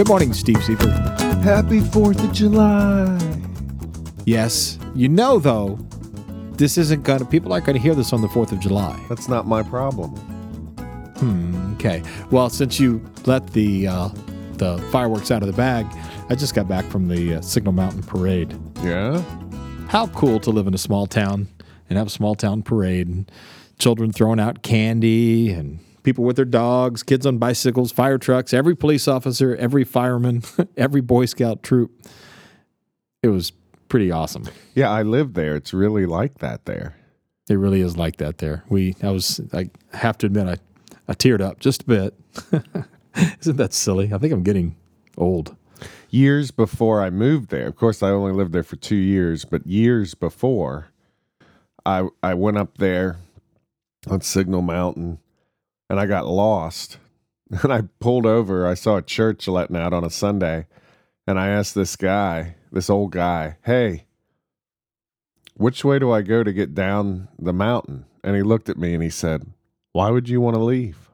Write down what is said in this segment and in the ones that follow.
Good morning, Steve Seifert. Happy 4th of July. Yes, you know though, this isn't gonna. People aren't gonna hear this on the Fourth of July. That's not my problem. Hmm. Okay. Well, since you let the uh, the fireworks out of the bag, I just got back from the uh, Signal Mountain Parade. Yeah? How cool to live in a small town and have a small town parade and children throwing out candy and people with their dogs, kids on bicycles, fire trucks, every police officer, every fireman, every Boy Scout troop. It was pretty awesome. Yeah, I live there. It's really like that there. It really is like that there. We I was I have to admit I I teared up just a bit. Isn't that silly? I think I'm getting old. Years before I moved there, of course, I only lived there for two years, but years before, I I went up there on Signal Mountain, and I got lost. And I pulled over. I saw a church letting out on a Sunday, and I asked this guy, this old guy, "Hey, which way do I go to get down the mountain?" And he looked at me and he said, "Why would you want to leave?"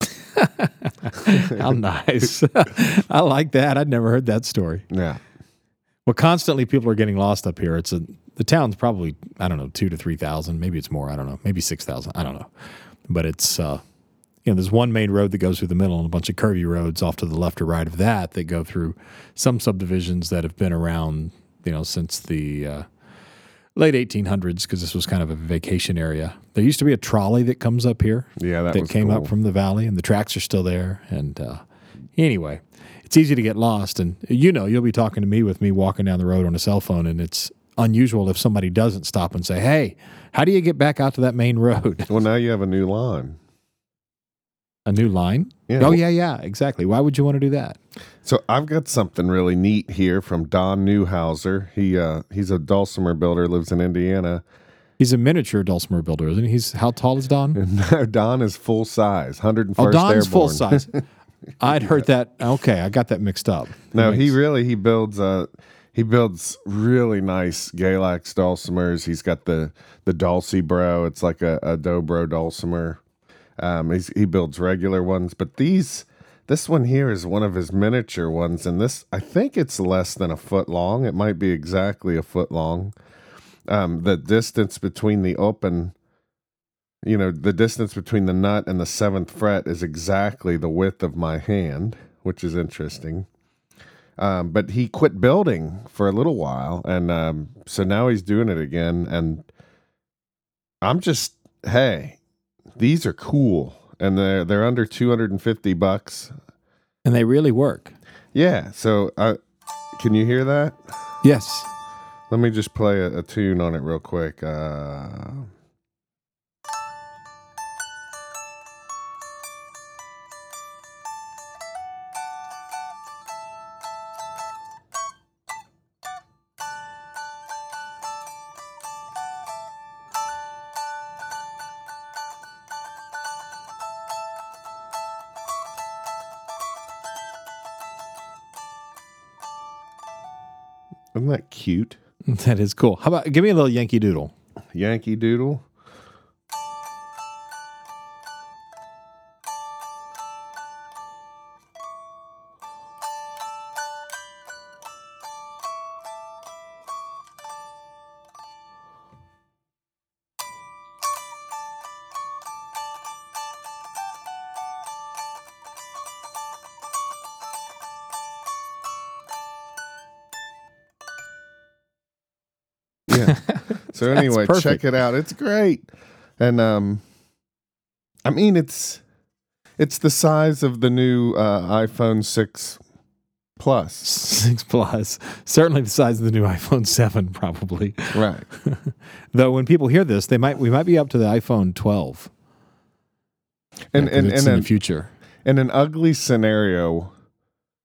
How nice. I like that. I'd never heard that story. Yeah. Well, constantly people are getting lost up here. It's a the town's probably I don't know two to three thousand, maybe it's more. I don't know, maybe six thousand. I don't know, but it's uh, you know there's one main road that goes through the middle and a bunch of curvy roads off to the left or right of that that go through some subdivisions that have been around you know since the uh, late 1800s because this was kind of a vacation area. There used to be a trolley that comes up here Yeah, that, that came cool. up from the valley, and the tracks are still there. And uh, anyway, it's easy to get lost. And you know, you'll be talking to me with me walking down the road on a cell phone, and it's unusual if somebody doesn't stop and say, "Hey, how do you get back out to that main road?" Well, now you have a new line. A new line? Yeah. Oh yeah, yeah, exactly. Why would you want to do that? So I've got something really neat here from Don Newhauser. He uh, he's a dulcimer builder, lives in Indiana. He's a miniature dulcimer builder, isn't he? He's how tall is Don? Don is full size, 101st Oh, Don's Airborne. full size. I'd heard that. Okay, I got that mixed up. No, he really he builds uh he builds really nice Galax dulcimers. He's got the the Dulci Bro. It's like a, a Dobro dulcimer. Um, he builds regular ones, but these this one here is one of his miniature ones, and this I think it's less than a foot long. It might be exactly a foot long. Um, the distance between the open, you know, the distance between the nut and the seventh fret is exactly the width of my hand, which is interesting. Um, but he quit building for a little while, and um, so now he's doing it again. And I'm just, hey, these are cool, and they're they're under 250 bucks. and they really work. Yeah. So, uh, can you hear that? Yes. Let me just play a, a tune on it real quick. Uh, isn't that cute? That is cool. How about give me a little Yankee Doodle? Yankee Doodle. So anyway, check it out. It's great. And um I mean it's it's the size of the new uh, iPhone 6 Plus. Six plus, certainly the size of the new iPhone Seven, probably. Right. Though when people hear this, they might we might be up to the iPhone 12. And Yeah, and and in an, the future. in an ugly scenario,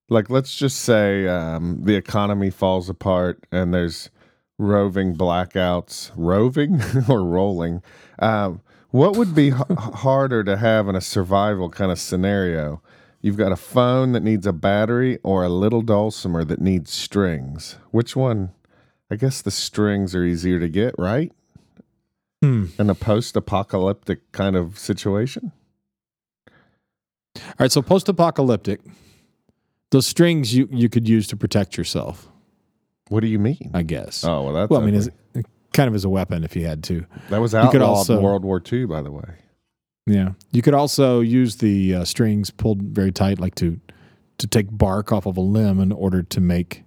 like let's just say um, the economy falls apart and there's roving blackouts, roving or rolling. Um, what would be h- harder to have in a survival kind of scenario? You've got a phone that needs a battery or a little dulcimer that needs strings. Which one? I guess the strings are easier to get, right? Hmm. In a post apocalyptic kind of situation? All right, so post-apocalyptic. Those strings you you could use to protect yourself, What do you mean? I guess. oh well, that's well, I mean, ugly. as, kind of as a weapon if you had to. that was you could outlawed also- in World War II, by the way. Yeah, you could also use the uh, strings pulled very tight, like to to take bark off of a limb in order to make.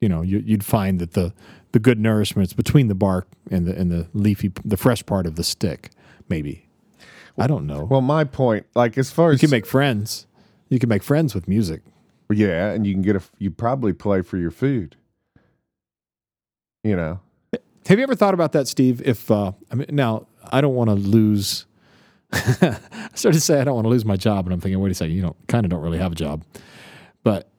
You know, you, you'd find that the the good nourishment is between the bark and the and the leafy, the fresh part of the stick. Maybe, I don't know. Well, my point, like as far as you can make friends. You can make friends with music. yeah, and you can get a you probably play for your food. You know, Have you ever thought about that, Steve? If uh, I mean, now I don't want to lose. I started to say I don't want to lose my job, and I'm thinking, wait a second, you don't kind of don't really have a job, but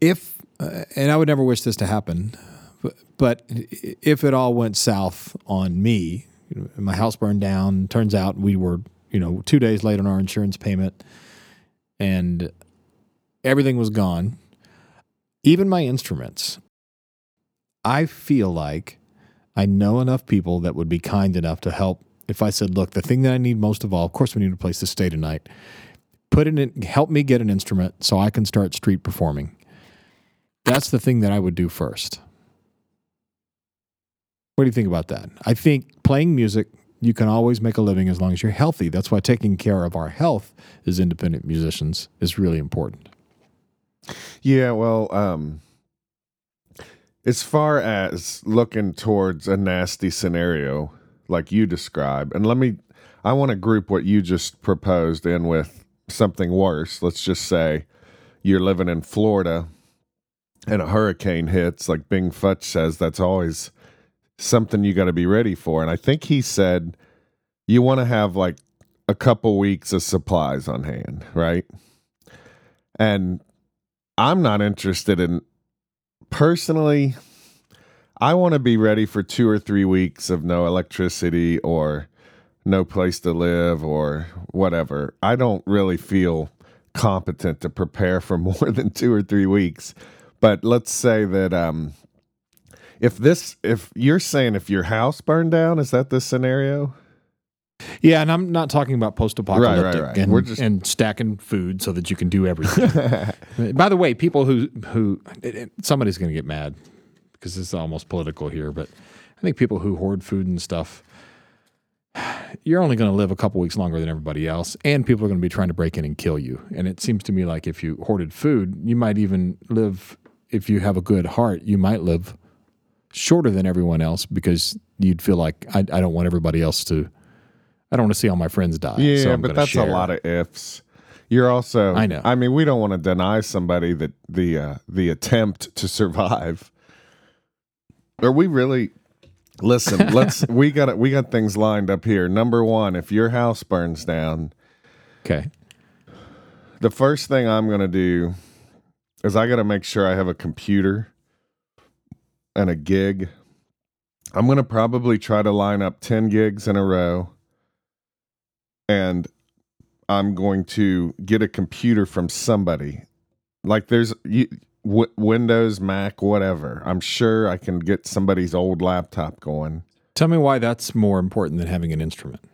if uh, and I would never wish this to happen, but, but if it all went south on me, you know, my house burned down. Turns out we were you know two days late on our insurance payment, and everything was gone, even my instruments. I feel like I know enough people that would be kind enough to help. If I said, "Look, the thing that I need most of all, of course, we need a place to stay tonight. Put it in, help me get an instrument so I can start street performing." That's the thing that I would do first. What do you think about that? I think playing music, you can always make a living as long as you're healthy. That's why taking care of our health as independent musicians is really important. Yeah, well, um, as far as looking towards a nasty scenario like you describe, and let me, I want to group what you just proposed in with something worse. Let's just say you're living in Florida and a hurricane hits, like Bing Futch says, that's always something you got to be ready for. And I think he said you want to have like a couple weeks of supplies on hand, right? And I'm not interested in personally. I want to be ready for two or three weeks of no electricity or no place to live or whatever. I don't really feel competent to prepare for more than two or three weeks. But let's say that um, if this, if you're saying if your house burned down, is that the scenario? Yeah, and I'm not talking about post-apocalyptic Right, right, right. And, We're just- and stacking food so that you can do everything. By the way, people who who it- it- somebody's going to get mad because this is almost political here, but I think people who hoard food and stuff, you're only going to live a couple weeks longer than everybody else, and people are going to be trying to break in and kill you. And it seems to me like if you hoarded food, you might even live. If you have a good heart, you might live shorter than everyone else because you'd feel like I, I don't want everybody else to. I don't want to see all my friends die. Yeah, so but that's share. a lot of ifs. You're also I know. I mean, we don't want to deny somebody that the uh the attempt to survive. Are we really Listen, let's we got we got things lined up here. Number 1, if your house burns down, Okay. the first thing I'm going to do is I got to make sure I have a computer and a gig. I'm going to probably try to line up 10 gigs in a row. And I'm going to get a computer from somebody. Like there's you, w- Windows, Mac, whatever. I'm sure I can get somebody's old laptop going. Tell me why that's more important than having an instrument.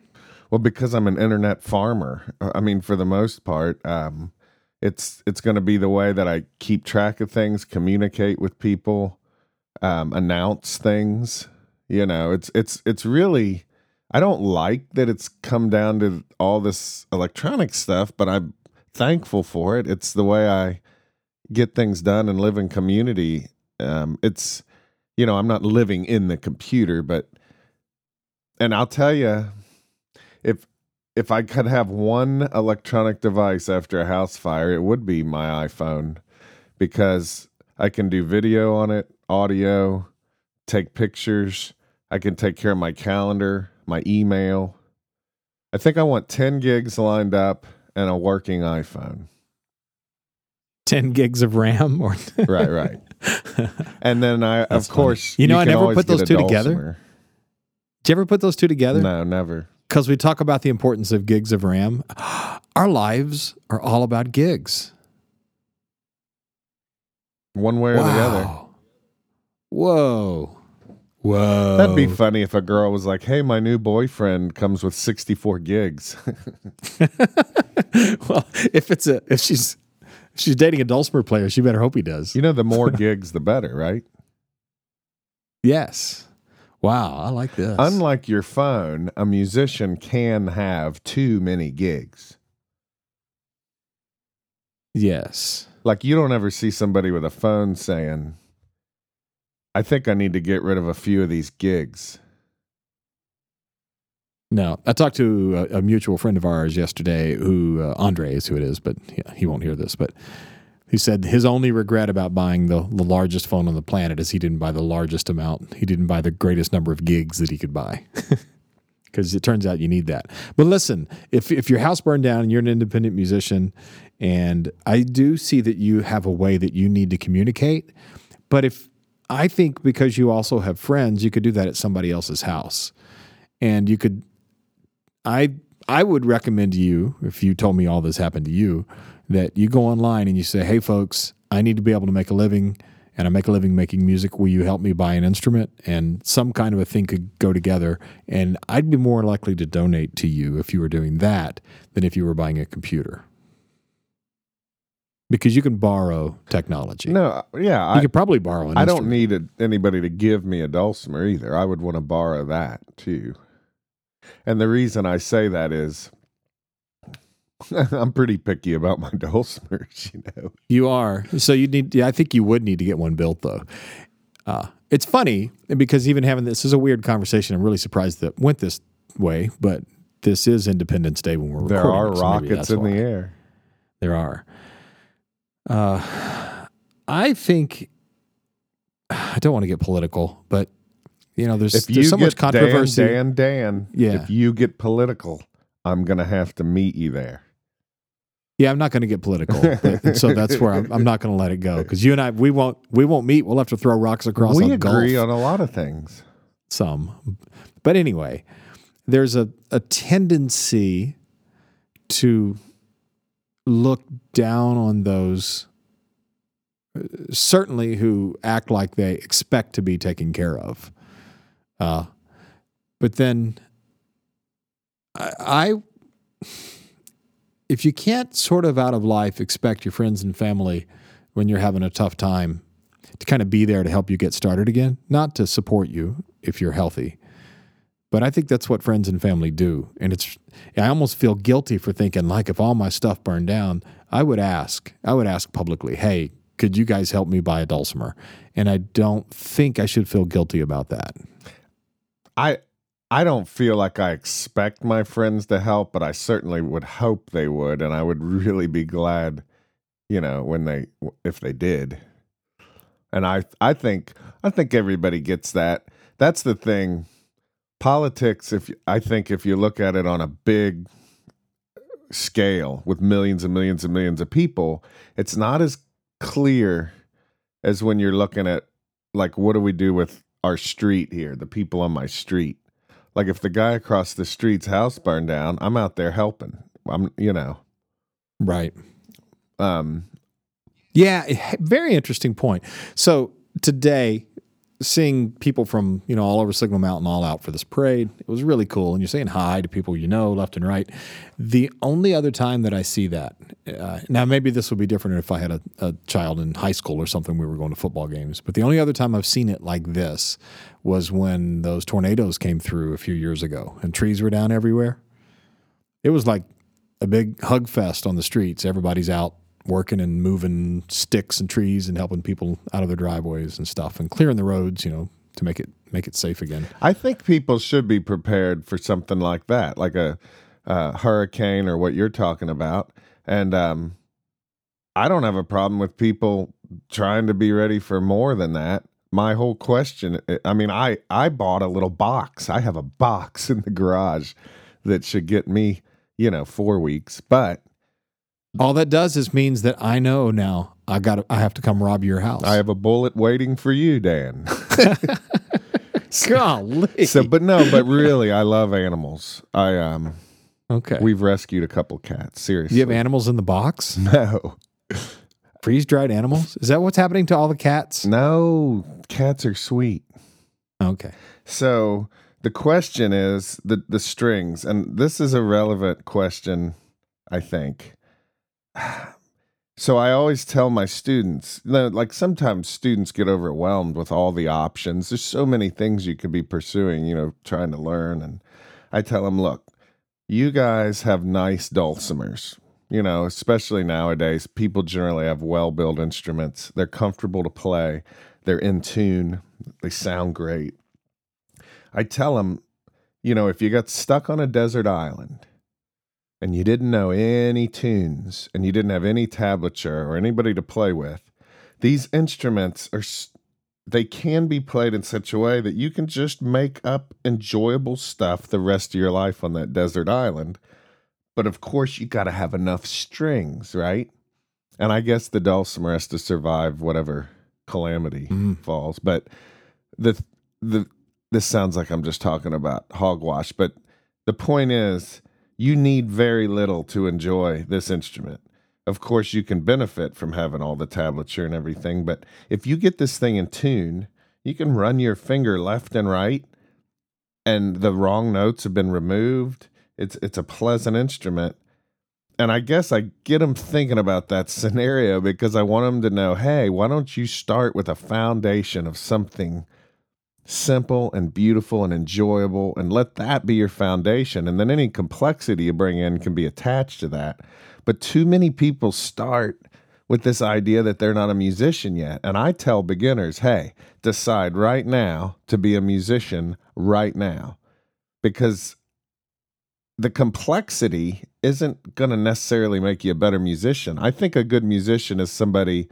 Well, because I'm an internet farmer. uh, I mean, for the most part, um, it's it's going to be the way that I keep track of things, communicate with people, um, announce things. You know, it's it's it's really. I don't like that it's come down to all this electronic stuff, but I'm thankful for it. It's the way I get things done and live in community. Um, it's you know, I'm not living in the computer, but and I'll tell you, if if I could have one electronic device after a house fire, it would be my iPhone because I can do video on it, audio, take pictures, I can take care of my calendar, my email. I think I want 10 gigs lined up and a working iPhone. 10 gigs of RAM or Right, right. and then I That's of course funny. You know, I can never put those two together. Did you ever put those two together? No, never. Because we talk about the importance of gigs of RAM. Our lives are all about gigs. One way or the other. Whoa. Whoa. That'd be funny if a girl was like, "Hey, my new boyfriend comes with 64 gigs." well, if it's a if she's if She's dating a dulcimer player. She better hope he does. You know, the more gigs, the better, right? Yes. Wow, I like this. Unlike your phone, a musician can have too many gigs. yes. Like you don't ever see somebody with a phone saying, "I think I need to get rid of a few of these gigs." No, I talked to a, a mutual friend of ours yesterday, who uh, Andre is who it is, but yeah, he won't hear this. But he said his only regret about buying the, the largest phone on the planet is he didn't buy the largest amount. He didn't buy the greatest number of gigs that he could buy. Because it turns out you need that. But listen, if if your house burned down and you're an independent musician, and I do see that you have a way that you need to communicate, but if I think because you also have friends, you could do that at somebody else's house, and you could I I would recommend to you if you told me all this happened to you that you go online and you say, "Hey folks, I need to be able to make a living and I make a living making music. Will you help me buy an instrument?" And some kind of a thing could go together and I'd be more likely to donate to you if you were doing that than if you were buying a computer. Because you can borrow technology. No, yeah, you I, could probably borrow an I don't need a, anybody to give me a dulcimer either. I would want to borrow that too. And the reason I say that is I'm pretty picky about my dulcimers, you know. You are. So you need. Yeah, I think you would need to get one built though. Uh, it's funny because even having this is a weird conversation. I'm really surprised that it went this way, but this is Independence Day when we're There recording. are so rockets in why. the air. There are. Uh, I think I don't want to get political, but you know, there's If you there's so much controversy. Dan, Dan, Dan, Yeah. if you get political, I'm gonna have to meet you there. Yeah, I'm not going to get political, but- so that's where I'm, I'm not going to let it go because you and I we won't we won't meet. We'll have to throw rocks across. we agree on a lot of things. some. But anyway, there's a, a tendency to look down on those uh, certainly who act like they expect to be taken care of. Uh, but then I, I if you can't sort of out of life expect your friends and family when you're having a tough time to kind of be there to help you get started again, not to support you if you're healthy. But I think that's what friends and family do. And it's I almost feel guilty for thinking like if all my stuff burned down, I would ask, I would ask publicly, "Hey, could you guys help me buy a dulcimer?" And I don't think I should feel guilty about that. I I don't feel like I expect my friends to help, but I certainly would hope they would, and I would really be glad, you know, when they if they did. And I I think I think everybody gets that. That's the thing. Politics, if I think if you look at it on a big scale with millions and millions and millions of people, it's not as clear as when you're looking at like what do we do with our street here, the people on my street. Like if the guy across the street's house burned down, I'm out there helping. I'm you know. Right. Um Yeah, eh, very interesting point. So today, seeing people from you know all over Signal Mountain all out for this parade, it was really cool. And you're saying hi to people you know left and right. The only other time that I see that uh, now, maybe this would be different if I had a, a child in high school or something. We were going to football games, but the only other time I've seen it like this was when those tornadoes came through a few years ago and trees were down everywhere. It was like a big hug fest on the streets. Everybody's out working and moving sticks and trees and helping people out of their driveways and stuff and clearing the roads, you know, to make it make it safe again. I think people should be prepared for something like that, like a, uh hurricane or what you're talking about. And um, I don't have a problem with people trying to be ready for more than that. My whole question, I mean, I I bought a little box. I have a box in the garage that should get me, you know, four weeks. But All that does is means that I know now I got I have to come rob your house. I have a bullet waiting for you, Dan. Golly. so, but no, but really, I love animals. I um, okay. we've rescued a couple cats. Seriously, you have animals in the box? no. Freeze dried animals? Is that what's happening to all the cats? No, cats are sweet. Okay. So the question is the the strings, and this is a relevant question, I think. So I always tell my students, like sometimes students get overwhelmed with all the options. There's so many things you could be pursuing, you know, trying to learn. And I tell them, look, you guys have nice dulcimers. You know, especially nowadays, people generally have well built instruments. They're comfortable to play, they're in tune, they sound great. I tell them, you know, if you got stuck on a desert island and you didn't know any tunes and you didn't have any tablature or anybody to play with, these instruments are they can be played in such a way that you can just make up enjoyable stuff the rest of your life on that desert island. But of course, you got to have enough strings, right? And I guess the dulcimer has to survive whatever calamity mm. falls. But the the this sounds like I'm just talking about hogwash, but the point is you need very little to enjoy this instrument. Of course, you can benefit from having all the tablature and everything, but if you get this thing in tune, you can run your finger left and right and the wrong notes have been removed. It's it's a pleasant instrument. And I guess I get them thinking about that scenario because I want them to know, hey, why don't you start with a foundation of something simple and beautiful and enjoyable and let that be your foundation. And then any complexity you bring in can be attached to that. But too many people start with this idea that they're not a musician yet. And i tell beginners hey decide right now to be a musician right now. Because the complexity isn't going to necessarily make you a better musician. I think a good musician is somebody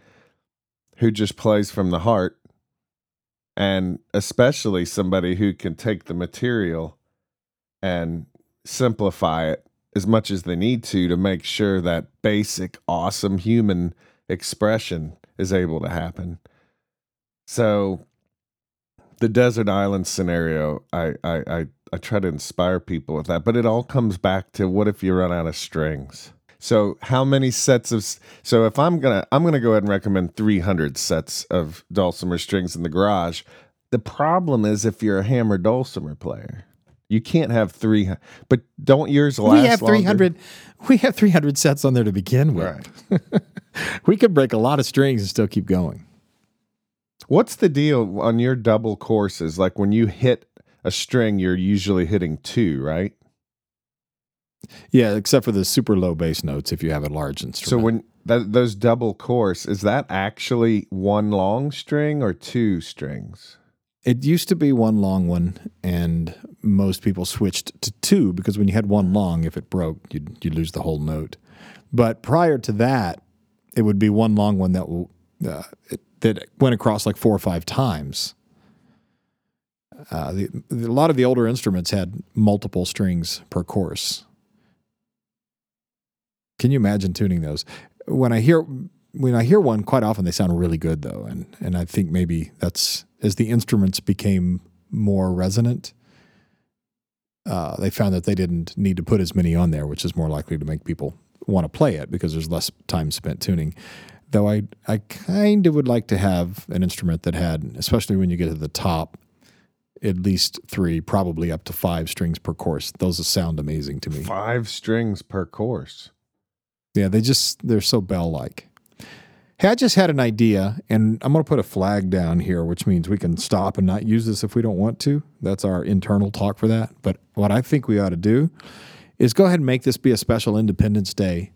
who just plays from the heart and especially somebody who can take the material and simplify it as much as they need to to make sure that basic awesome human expression is able to happen. So the desert island scenario I, I i i try to inspire people with that but it all comes back to what if you run out of strings so how many sets of so if I'm gonna I'm gonna go ahead and recommend 300 sets of dulcimer strings in the garage. The problem is if you're a hammer dulcimer player, you can't have three. But don't yours last? We have 300. Longer? We have 300 sets on there to begin with. Right. we could break a lot of strings and still keep going. What's the deal on your double courses? Like when you hit a string, you're usually hitting two, right? Yeah, except for the super low bass notes if you have a large instrument. So when that, those double course, is that actually one long string or two strings? It used to be one long one, and most people switched to two because when you had one long, if it broke, you'd, you'd lose the whole note. But prior to that, it would be one long one that uh, it, that went across like four or five times. Uh, the, a lot of the older instruments had multiple strings per course. Can you imagine tuning those? When I hear when I hear one, quite often they sound really good though, and and I think maybe that's as the instruments became more resonant. Uh, they found that they didn't need to put as many on there, which is more likely to make people want to play it because there's less time spent tuning. Though I I kind of would like to have an instrument that had, especially when you get to the top, at least three, probably up to five strings per course. Those sound amazing to me. Five strings per course. Yeah, they just they're so bell like. Hey, I just had an idea, and I'm going to put a flag down here, which means we can stop and not use this if we don't want to. That's our internal talk for that. But what I think we ought to do is go ahead and make this be a special Independence Day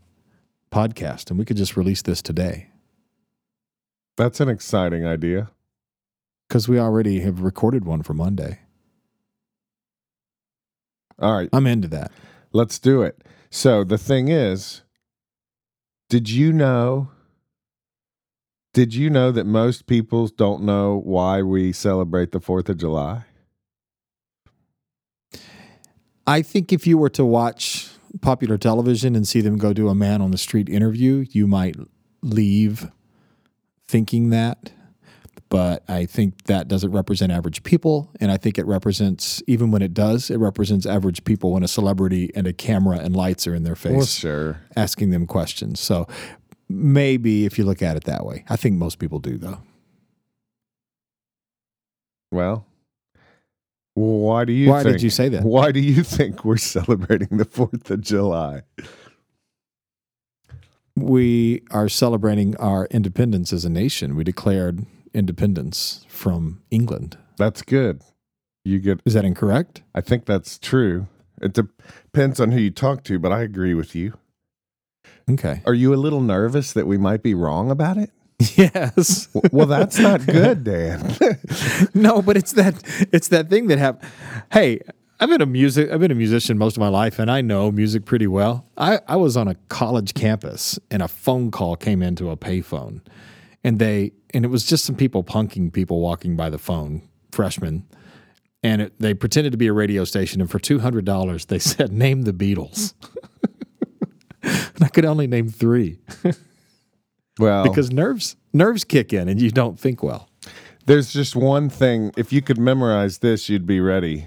podcast, and we could just release this today. That's an exciting idea. Because we already have recorded one for Monday. All right. I'm into that. Let's do it. So the thing is, did you know? Did you know that most people don't know why we celebrate the 4th of July? I think if you were to watch popular television and see them go do a man on the street interview, you might leave thinking that but I think that doesn't represent average people. And I think it represents, even when it does, it represents average people when a celebrity and a camera and lights are in their face, well, sure. asking them questions. So maybe if you look at it that way, I think most people do, though. Well, why do you? Why think, did you say that? Why do you think we're celebrating the Fourth of July? we are celebrating our independence as a nation. We declared independence from England. That's good. You get. Is that incorrect? I think that's true. It depends on who you talk to, but I agree with you. Okay. Are you a little nervous that we might be wrong about it? Yes. well, that's not good, Dan. no, but it's that it's that thing that have. Hey, I've been a music I've been a musician most of my life and I know music pretty well. I, I was on a college campus and a phone call came into a payphone and they and it was just some people punking people walking by the phone, freshmen. And it, they pretended to be a radio station and for $200 they said name the Beatles. and I could only name 3. well, because nerves nerves kick in and you don't think well. There's just one thing if you could memorize this you'd be ready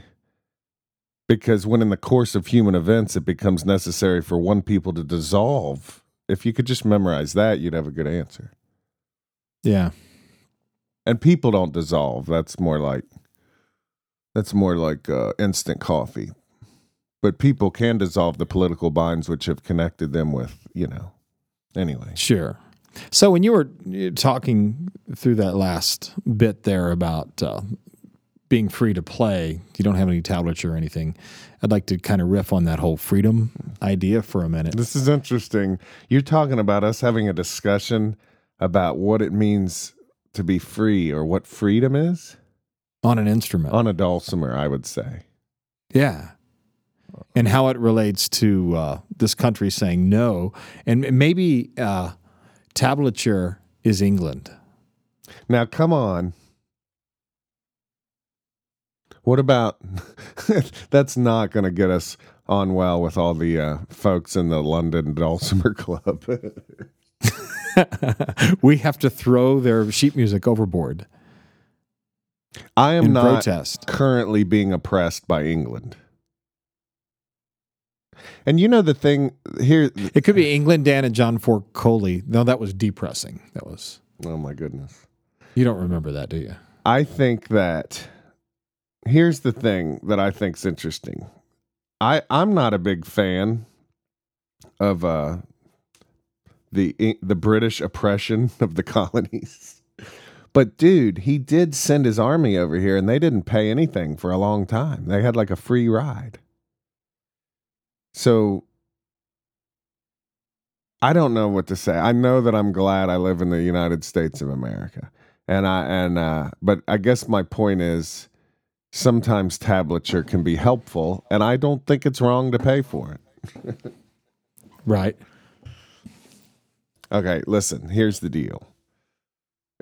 because when in the course of human events it becomes necessary for one people to dissolve, if you could just memorize that, you'd have a good answer. Yeah. And people don't dissolve. That's more like that's more like uh, instant coffee. But people can dissolve the political binds which have connected them with, you know. Anyway. Sure. So when you were talking through that last bit there about uh, being free to play, you don't have any tablature or anything. I'd like to kind of riff on that whole freedom idea for a minute. This is interesting. You're talking about us having a discussion about what it means to be free or what freedom is on an instrument, on a dulcimer, I would say. Yeah. And how it relates to uh, this country saying no. And maybe uh, tablature is England. Now, come on. What about that's not going to get us on well with all the uh, folks in the London Dulcimer Club. we have to throw their sheet music overboard. I am not protest. currently being oppressed by England. And you know the thing here It could be England, Dan, and John Ford Coley. No, that was depressing. That was Oh my goodness. You don't remember that, do you? I think that here's the thing that I think's interesting. I I'm not a big fan of uh the the British oppression of the colonies. But dude, he did send his army over here and they didn't pay anything for a long time. They had like a free ride. So I don't know what to say. I know that I'm glad I live in the United States of America. And I and uh but I guess my point is sometimes tablature can be helpful, and I don't think it's wrong to pay for it. right. Okay, listen, here's the deal.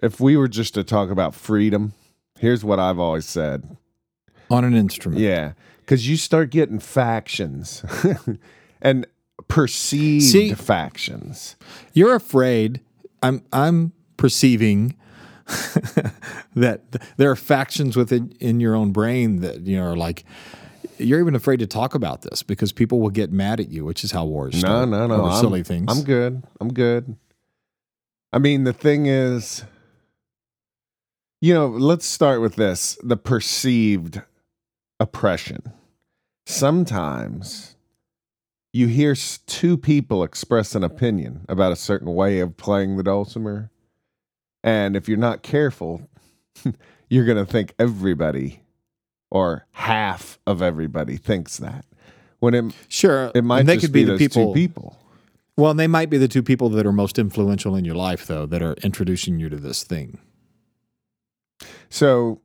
If we were just to talk about freedom, here's what I've always said on an instrument. Yeah, because you start getting factions and perceived See, factions. You're afraid. I'm. I'm perceiving that there are factions within in your own brain that you know are like you're even afraid to talk about this because people will get mad at you, which is how wars start. No, no, no. I'm, silly things. I'm good. I'm good. I mean, the thing is, you know, let's start with this: the perceived oppression. Sometimes you hear two people express an opinion about a certain way of playing the dulcimer and if you're not careful, you're going to think everybody or half of everybody thinks that. When it sure it might they could be, be the people. people. Well, they might be the two people that are most influential in your life, though, that are introducing you to this thing. So,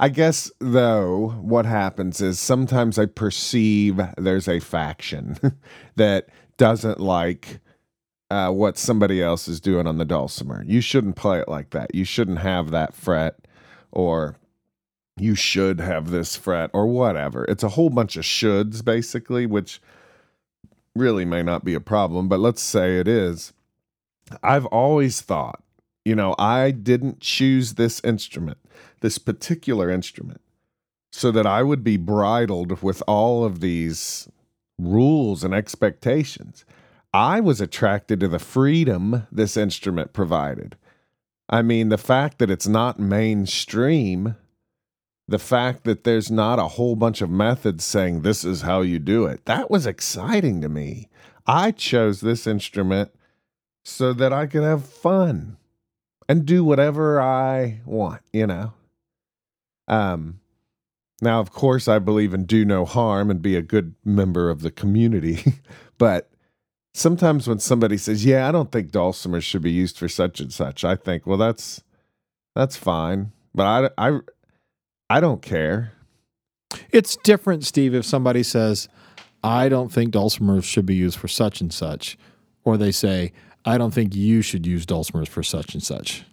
I guess though, what happens is sometimes I perceive there's a faction that doesn't like uh, what somebody else is doing on the dulcimer. You shouldn't play it like that. You shouldn't have that fret, or you should have this fret, or whatever. It's a whole bunch of shoulds, basically, which really may not be a problem, but let's say it is. I've always thought, you know, I didn't choose this instrument, this particular instrument, so that I would be bridled with all of these rules and expectations. I was attracted to the freedom this instrument provided. I mean, the fact that it's not mainstream, the fact that there's not a whole bunch of methods saying this is how you do it, that was exciting to me. I chose this instrument so that I could have fun and do whatever I want, you know. Um now of course I believe in do no harm and be a good member of the community, but sometimes when somebody says, "Yeah, I don't think dulcimers should be used for such and such," I think, "Well, that's that's fine." But I I I don't care. It's different, Steve, if somebody says, I don't think dulcimers should be used for such and such, or they say, I don't think you should use dulcimers for such and such.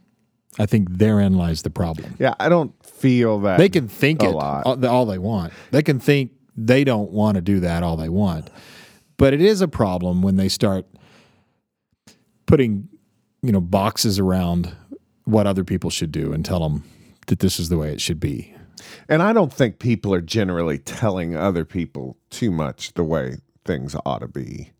I think therein lies the problem. Yeah, I don't feel that They can think a it lot. all, all they want. They can think they don't want to do that all they want. But it is a problem when they start putting, you know, boxes around what other people should do and tell them that this is the way it should be. And I don't think people are generally telling other people too much the way things ought to be.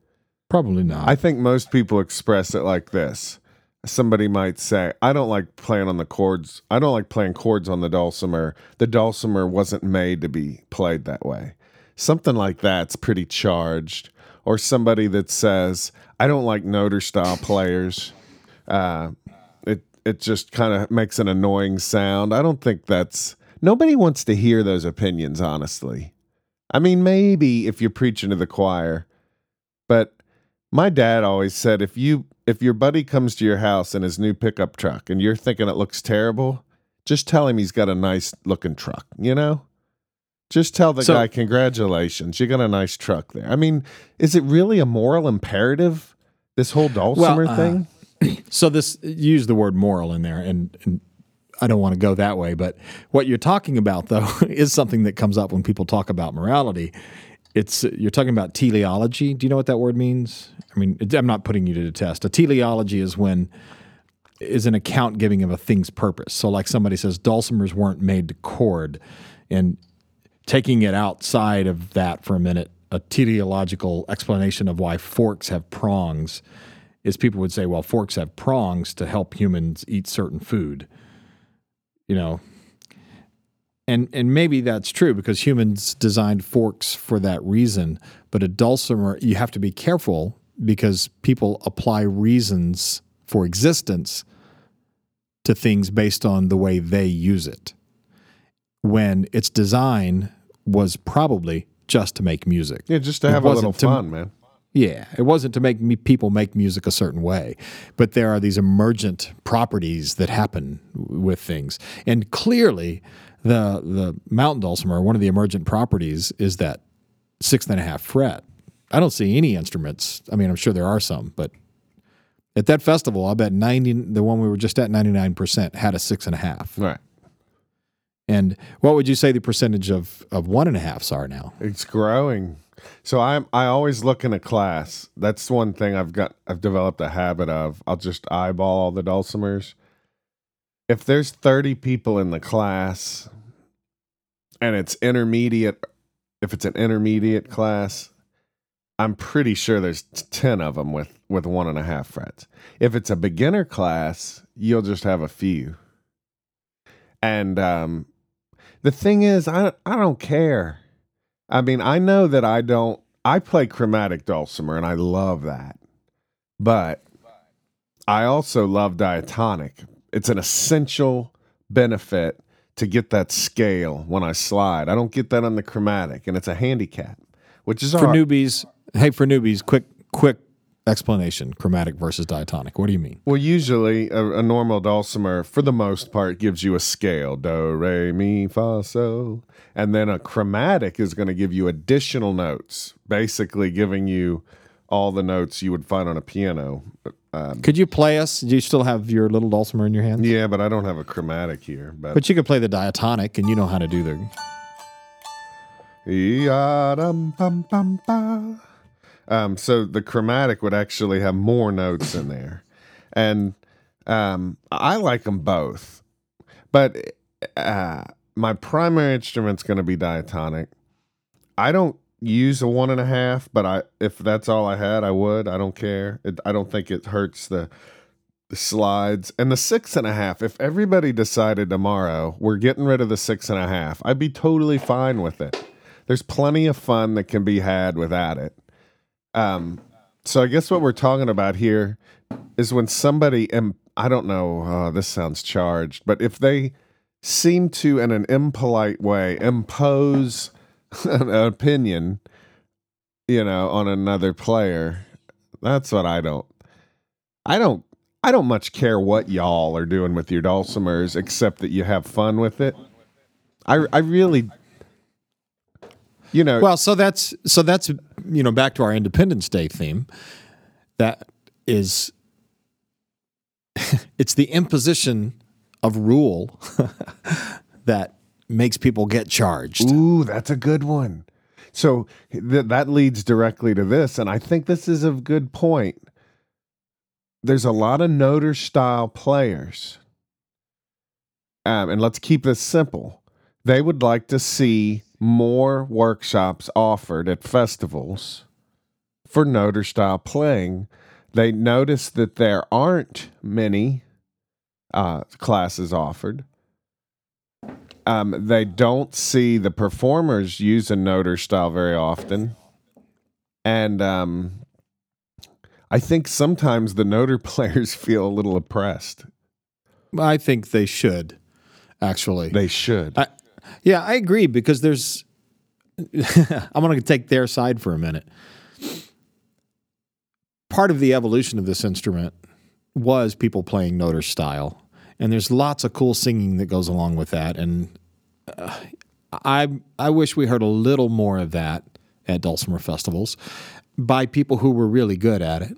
Probably not. I think most people express it like this. Somebody might say, I don't like playing on the chords. I don't like playing chords on the dulcimer. The dulcimer wasn't made to be played that way. Something like that's pretty charged. Or somebody that says, I don't like noter style players. Uh, it it just kind of makes an annoying sound. I don't think that's nobody wants to hear those opinions, honestly. I mean, maybe if you're preaching to the choir, but my dad always said if you if your buddy comes to your house in his new pickup truck and you're thinking it looks terrible, just tell him he's got a nice looking truck, you know? Just tell the So- guy congratulations, you got a nice truck there. I mean, is it really a moral imperative this whole dulcimer uh, thing? So this use the word moral in there, and, and I don't want to go that way. But what you're talking about, though, is something that comes up when people talk about morality. It's you're talking about teleology. Do you know what that word means? I mean, I'm not putting you to the test. A teleology is when is an account giving of a thing's purpose. So, like somebody says, dulcimers weren't made to chord, and taking it outside of that for a minute, a teleological explanation of why forks have prongs is people would say, well, forks have prongs to help humans eat certain food. You know, and and maybe that's true because humans designed forks for that reason. But a dulcimer, you have to be careful because people apply reasons for existence to things based on the way they use it. When its design was probably just to make music. Yeah, just to It have a little to- fun, man. Yeah, it wasn't to make me, people make music a certain way, but there are these emergent properties that happen with things, and clearly, the the mountain dulcimer, one of the emergent properties is that sixth and a half fret. I don't see any instruments. I mean, I'm sure there are some, but at that festival, I bet ninety, the one we were just at, ninety nine percent had a six and a half. Right. And what would you say the percentage of of one and a halfs are now? It's growing. So I'm I always look in a class. That's one thing I've got I've developed a habit of. I'll just eyeball all the dulcimers. If there's 30 people in the class and it's intermediate if it's an intermediate class, I'm pretty sure there's 10 of them with with one and a half frets. If it's a beginner class, you'll just have a few. And um the thing is, I I don't care. I mean, I know that I don't. I play chromatic dulcimer, and I love that. But I also love diatonic. It's an essential benefit to get that scale when I slide. I don't get that on the chromatic, and it's a handicap, which is For all right. newbies, hey, for newbies, quick quick explanation: chromatic versus diatonic. What do you mean? Well, usually a, a normal dulcimer, for the most part, gives you a scale do, re, mi, fa, so. And then a chromatic is going to give you additional notes, basically giving you all the notes you would find on a piano. Um, Could you play us? Do you still have your little dulcimer in your hand? yeah, but I don't have a chromatic here. But, But you could play the diatonic, and you know how to do the. Um, so the chromatic would actually have more notes in there, and um, I like them both. But uh, my primary instrument's going to be diatonic. I don't use a one and a half, but I if that's all I had, I would. I don't care. It, I don't think it hurts the the slides and the six and a half. If everybody decided tomorrow we're getting rid of the six and a half, I'd be totally fine with it. There's plenty of fun that can be had without it. Um, So I guess what we're talking about here is when somebody, Im- I don't know, uh, this sounds charged, but if they seem to, in an impolite way, impose an opinion, you know, on another player, that's what I don't. I don't. I don't much care what y'all are doing with your dulcimers, except that you have fun with it. I I really, you know, Well, so that's so that's you know back to our Independence Day theme. That is, it's the imposition of rule that makes people get charged. Ooh, that's a good one. So th- that leads directly to this, and I think this is a good point. There's a lot of noter style players, um, and let's keep this simple. They would like to see more workshops offered at festivals for noter style playing. They notice that there aren't many uh, classes offered um, they don't see the performers use a noter style very often, and um, I think sometimes the noter players feel a little oppressed. I think they should actually. They should. I, yeah, I agree because there's. I'm going to take their side for a minute. Part of the evolution of this instrument was people playing noter style, and there's lots of cool singing that goes along with that. And uh, I I wish we heard a little more of that at dulcimer festivals by people who were really good at it.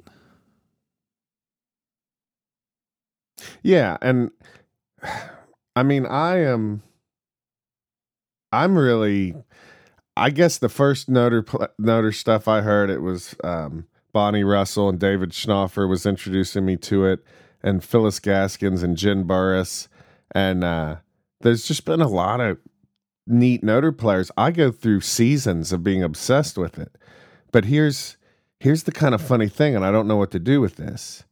Yeah, and I mean, I am. I'm really. I guess the first noter noter stuff I heard it was um, Bonnie Russell and David Schnaufer was introducing me to it, and Phyllis Gaskins and Jen Burris, and uh, there's just been a lot of neat noter players. I go through seasons of being obsessed with it, but here's here's the kind of funny thing, and I don't know what to do with this.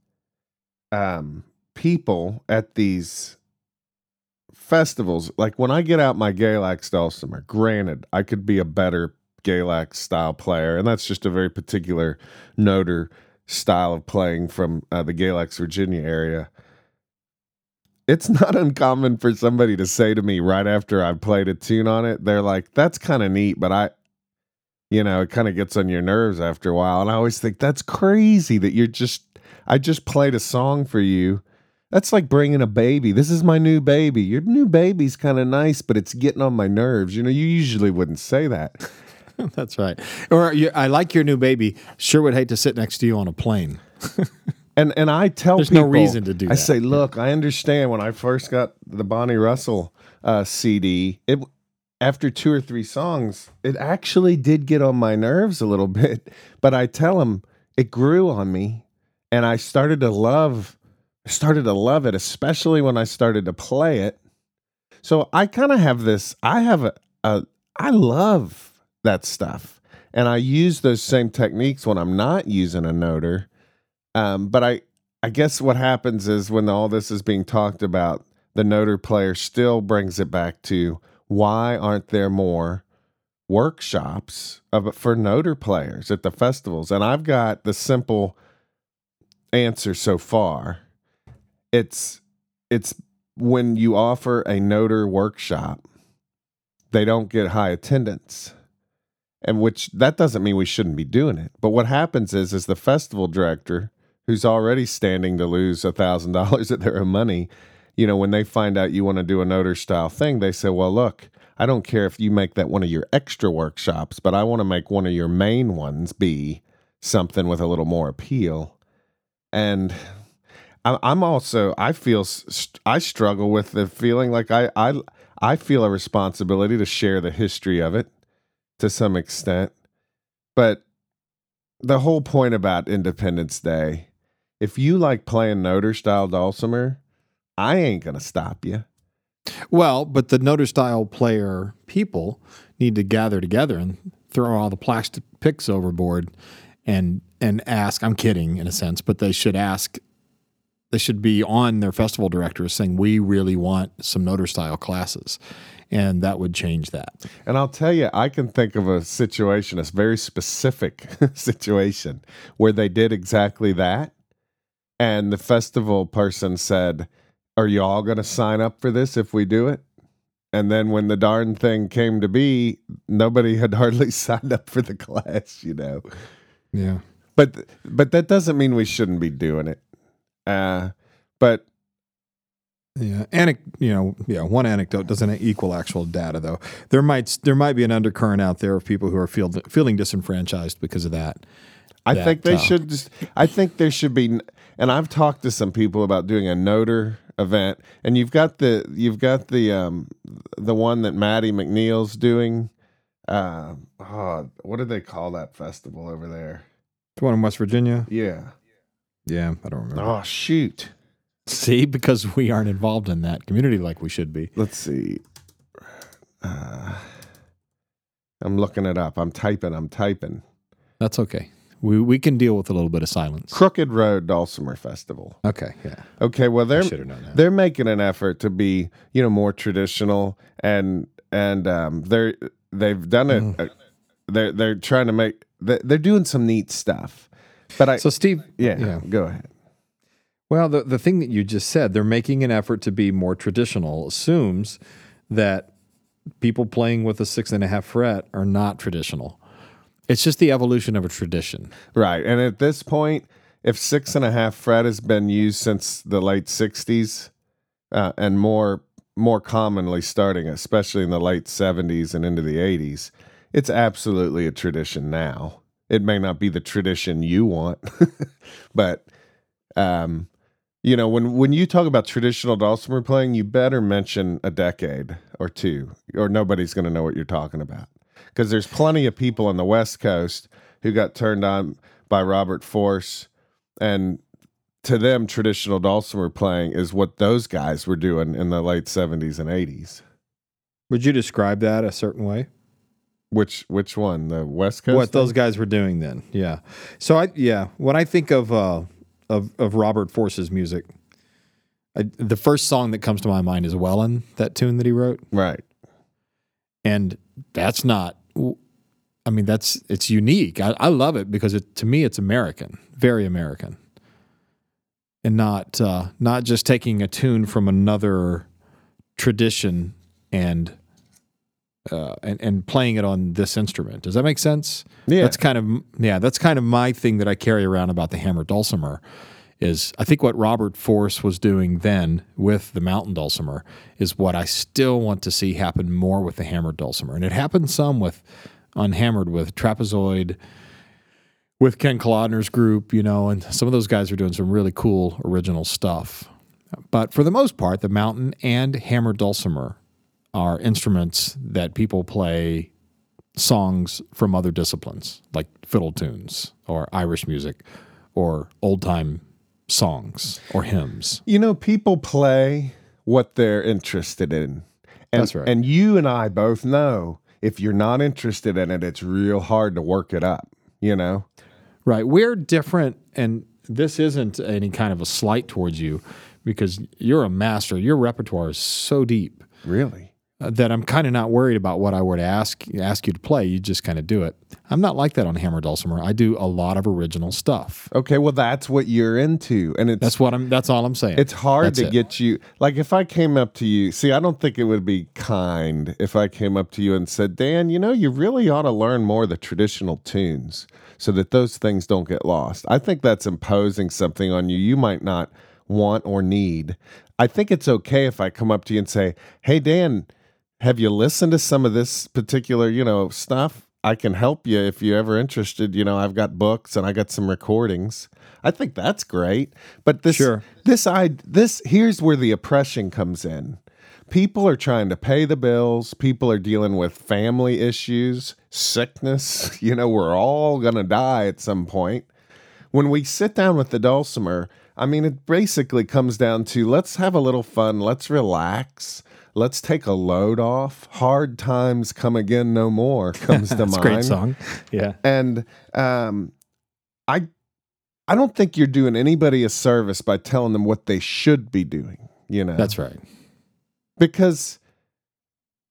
Um, people at these festivals, like when I get out my Galax dulcimer, granted, I could be a better Galax style player, and that's just a very particular noter style of playing from uh, the Galax, Virginia area. It's not uncommon for somebody to say to me right after I've played a tune on it, they're like, that's kind of neat, but I, you know, it kind of gets on your nerves after a while. And I always think that's crazy that you're just, I just played a song for you. That's like bringing a baby. This is my new baby. Your new baby's kind of nice, but it's getting on my nerves. You know, you usually wouldn't say that. That's right. Or I like your new baby. Sure would hate to sit next to you on a plane. And and I tell There's people, no reason to do I that. say, look, I understand when I first got the Bonnie Russell uh, CD, it after two or three songs, it actually did get on my nerves a little bit. But I tell them it grew on me, and I started to love, started to love it, especially when I started to play it. So I kind of have this. I have a, a I love that stuff, and I use those same techniques when I'm not using a noter. Um, but I, I guess what happens is when all this is being talked about, the noter player still brings it back to why aren't there more workshops of for noter players at the festivals? And I've got the simple answer so far. It's it's when you offer a noter workshop, they don't get high attendance and which that doesn't mean we shouldn't be doing it. But what happens is, is the festival director, who's already standing to lose a thousand dollars of their own money, you know, when they find out you want to do a noter style thing, they say, "Well, look, I don't care if you make that one of your extra workshops, but I want to make one of your main ones be something with a little more appeal." And I'm also I feel I struggle with the feeling like I I I feel a responsibility to share the history of it to some extent. But the whole point about Independence Day, if you like playing Noter style dulcimer, I ain't gonna stop you. Well, but the noter style player people need to gather together and throw all the plastic picks overboard and and ask. I'm kidding in a sense, but they should ask they should be on their festival directors saying we really want some noter style classes, and that would change that. And I'll tell you, I can think of a situation, a very specific situation, where they did exactly that. And the festival person said, Are you all going to sign up for this if we do it? And then when the darn thing came to be, nobody had hardly signed up for the class, you know. Yeah. But but that doesn't mean we shouldn't be doing it. Uh, but Yeah, Anec- you know, yeah, one anecdote doesn't equal actual data though. There might there might be an undercurrent out there of people who are feel, feeling disenfranchised because of that. I that, think they uh, should. Just, I think there should be. And I've talked to some people about doing a Noter event, and you've got the you've got the um the one that Maddie MacNeil's doing. Uh, oh, what do they call that festival over there? The one in West Virginia. Yeah. Yeah, I don't remember. Oh shoot. See, because we aren't involved in that community like we should be. Let's see. Uh, I'm looking it up. I'm typing. I'm typing. That's okay. We we can deal with a little bit of silence. Crooked Road Dulcimer Festival. Okay, yeah. Okay, well they're should have known that. they're making an effort to be you know more traditional and and um, they're they've done it. Mm. uh, they're they're trying to make they- they're doing some neat stuff. But I So Steve, yeah, yeah. go ahead. Well, the, the thing that you just said, they're making an effort to be more traditional, assumes that people playing with a six and a half fret are not traditional. It's just the evolution of a tradition. Right, and at this point, if six and a half fret has been used since the late '60s, uh, and more more commonly starting, especially in the late '70s and into the '80s, it's absolutely a tradition now. It may not be the tradition you want, but um, you know when when you talk about traditional dulcimer playing, you better mention a decade or two, or nobody's going to know what you're talking about. Because there's plenty of people on the West Coast who got turned on by Robert Force, and to them, traditional dulcimer playing is what those guys were doing in the late '70s and '80s. Would you describe that a certain way? Which which one? The West Coast. what thing? those guys were doing then? Yeah. So I yeah, when I think of uh, of of Robert Force's music, I, the first song that comes to my mind is "Wellin," that tune that he wrote. right? and that's not i mean that's it's unique i, I love it because it to me it's american very american and not uh, not just taking a tune from another tradition and uh, and and playing it on this instrument. Does that make sense? Yeah. that's kind of yeah that's kind of my thing that i carry around about the hammer dulcimer is i think what robert force was doing then with the mountain dulcimer is what i still want to see happen more with the hammered dulcimer. And it happened some with unhammered with trapezoid with ken Kolodner's group you know and some of those guys are doing some really cool original stuff. But for the most part the mountain and hammered dulcimer are instruments that people play songs from other disciplines like fiddle tunes or Irish music or old time songs or hymns. You know, people play what they're interested in. And, That's right. And you and I both know if you're not interested in it, it's real hard to work it up, you know? Right. We're different, and this isn't any kind of a slight towards you because you're a master. Your repertoire is so deep Really? That I'm kind of not worried about what I were to ask ask you to play. You just kind of do it. I'm not like that on Hammer Dulcimer. I do a lot of original stuff. Okay, well, that's what you're into. And it's That's what I'm. That's all I'm saying. It's hard That's to it. get you. Like if I came up to you, see, I don't think it would be kind if I came up to you and said, Dan, you know, you really ought to learn more of the traditional tunes so that those things don't get lost. I think that's imposing something on you you might not want or need. I think it's okay if I come up to you and say, Hey, Dan, have you listened to some of this particular, you know, stuff? I can help you if you're ever interested. You know, I've got books and I got some recordings. I think that's great. But this Sure. this I this here's where the oppression comes in. People are trying to pay the bills. People are dealing with family issues, sickness. You know, we're all going to die at some point. When we sit down with the dulcimer, I mean, it basically comes down to let's have a little fun, let's relax, let's take a load off. Hard times come again no more comes to mind great song. Yeah. and um, I I don't think you're doing anybody a service by telling them what they should be doing. You know, That's right. because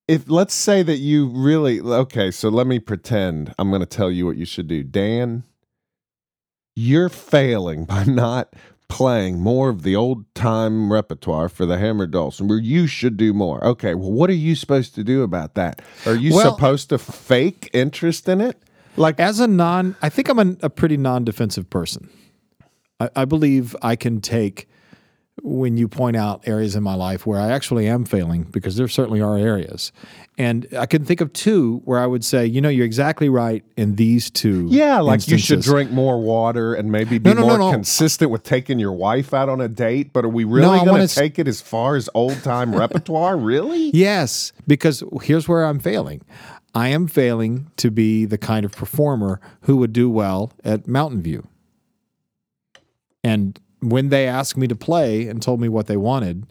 if let's say that you really okay, so let me pretend I'm going to tell you what you should do, Dan. You're failing by not playing more of the old time repertoire for the hammer Dulcimer. Where you should do more. Okay, well, what are you supposed to do about that? Are you Well- supposed to fake interest in it? Like As a non, I think I'm a, a pretty non-defensive person. I, I believe I can take when you point out areas in my life where I actually am failing, because there certainly are areas, and I can think of two where I would say, you know, you're exactly right in these two. Yeah, like you should drink more water and maybe be No, no, more no. consistent with taking your wife out on a date. But are we really going to take it as far as old time repertoire? Really? Yes, because here's where I'm failing. I am failing to be the kind of performer who would do well at Mountain View. And when they asked me to play and told me what they wanted,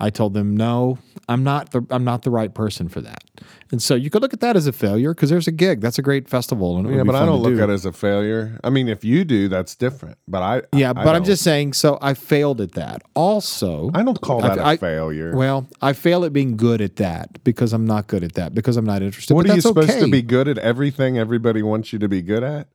I told them, "No, I'm not the I'm not the right person for that." And so you could look at that as a failure because there's a gig. That's a great festival, and Yeah, but I don't look do. at it as a failure. I mean, if you do, that's different. But I, Yeah, I but I'm don't. just saying. So I failed at that. Also, I don't call that a I- failure. well, I fail at being good at that because I'm not good at that because I'm not interested. what but are you supposed okay. to be good at? Everything everybody wants you to be good at.